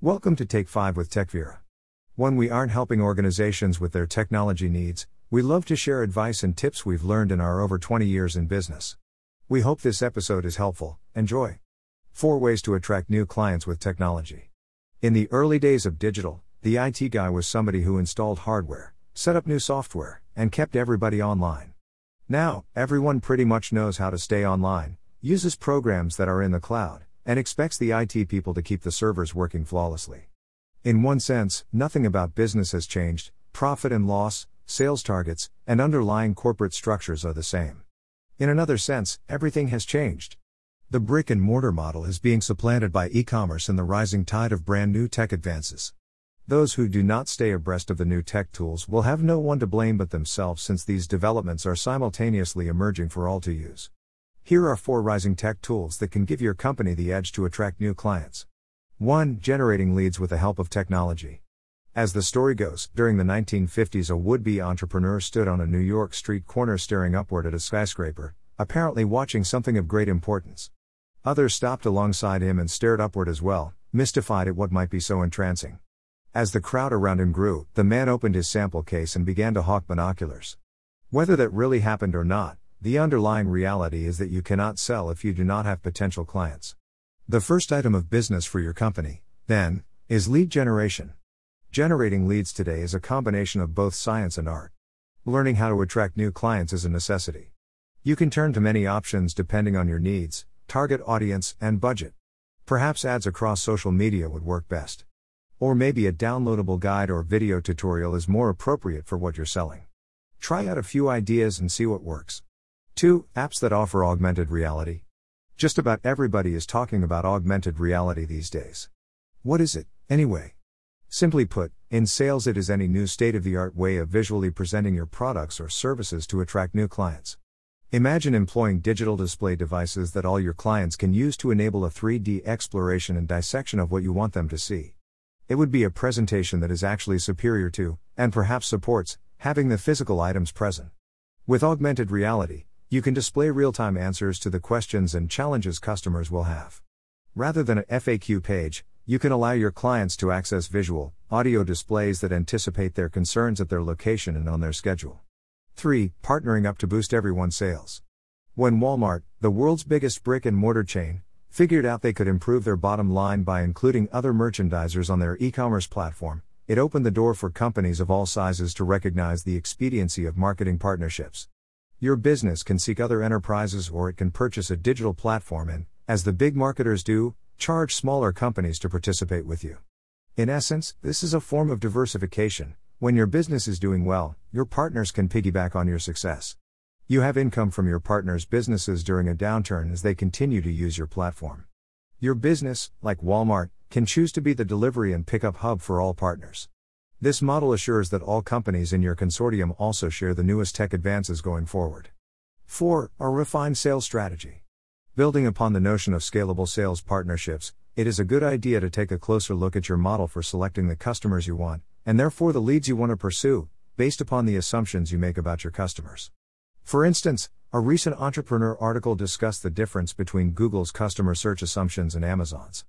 Welcome to Take 5 with TechVira. When we aren't helping organizations with their technology needs, we love to share advice and tips we've learned in our over 20 years in business. We hope this episode is helpful. Enjoy. 4 Ways to Attract New Clients with Technology. In the early days of digital, the IT guy was somebody who installed hardware, set up new software, and kept everybody online. Now, everyone pretty much knows how to stay online, uses programs that are in the cloud, and expects the IT people to keep the servers working flawlessly. In one sense, nothing about business has changed, profit and loss, sales targets, and underlying corporate structures are the same. In another sense, everything has changed. The brick and mortar model is being supplanted by e commerce and the rising tide of brand new tech advances. Those who do not stay abreast of the new tech tools will have no one to blame but themselves since these developments are simultaneously emerging for all to use. Here are four rising tech tools that can give your company the edge to attract new clients. 1. Generating leads with the help of technology. As the story goes, during the 1950s, a would be entrepreneur stood on a New York street corner staring upward at a skyscraper, apparently watching something of great importance. Others stopped alongside him and stared upward as well, mystified at what might be so entrancing. As the crowd around him grew, the man opened his sample case and began to hawk binoculars. Whether that really happened or not, the underlying reality is that you cannot sell if you do not have potential clients. The first item of business for your company, then, is lead generation. Generating leads today is a combination of both science and art. Learning how to attract new clients is a necessity. You can turn to many options depending on your needs, target audience, and budget. Perhaps ads across social media would work best. Or maybe a downloadable guide or video tutorial is more appropriate for what you're selling. Try out a few ideas and see what works. 2. Apps that offer augmented reality. Just about everybody is talking about augmented reality these days. What is it, anyway? Simply put, in sales, it is any new state of the art way of visually presenting your products or services to attract new clients. Imagine employing digital display devices that all your clients can use to enable a 3D exploration and dissection of what you want them to see. It would be a presentation that is actually superior to, and perhaps supports, having the physical items present. With augmented reality, you can display real time answers to the questions and challenges customers will have. Rather than a FAQ page, you can allow your clients to access visual, audio displays that anticipate their concerns at their location and on their schedule. 3. Partnering up to boost everyone's sales. When Walmart, the world's biggest brick and mortar chain, figured out they could improve their bottom line by including other merchandisers on their e commerce platform, it opened the door for companies of all sizes to recognize the expediency of marketing partnerships. Your business can seek other enterprises or it can purchase a digital platform and, as the big marketers do, charge smaller companies to participate with you. In essence, this is a form of diversification. When your business is doing well, your partners can piggyback on your success. You have income from your partners' businesses during a downturn as they continue to use your platform. Your business, like Walmart, can choose to be the delivery and pickup hub for all partners. This model assures that all companies in your consortium also share the newest tech advances going forward. 4. A refined sales strategy. Building upon the notion of scalable sales partnerships, it is a good idea to take a closer look at your model for selecting the customers you want, and therefore the leads you want to pursue, based upon the assumptions you make about your customers. For instance, a recent entrepreneur article discussed the difference between Google's customer search assumptions and Amazon's.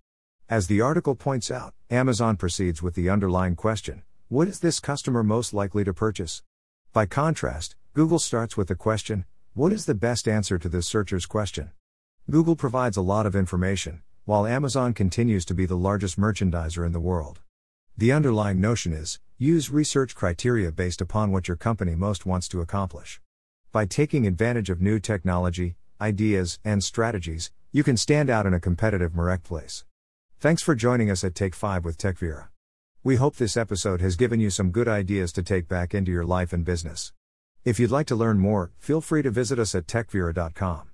As the article points out, Amazon proceeds with the underlying question what is this customer most likely to purchase? By contrast, Google starts with the question What is the best answer to this searcher's question? Google provides a lot of information, while Amazon continues to be the largest merchandiser in the world. The underlying notion is use research criteria based upon what your company most wants to accomplish. By taking advantage of new technology, ideas, and strategies, you can stand out in a competitive marketplace. Thanks for joining us at Take 5 with TechVira. We hope this episode has given you some good ideas to take back into your life and business. If you'd like to learn more, feel free to visit us at techvira.com.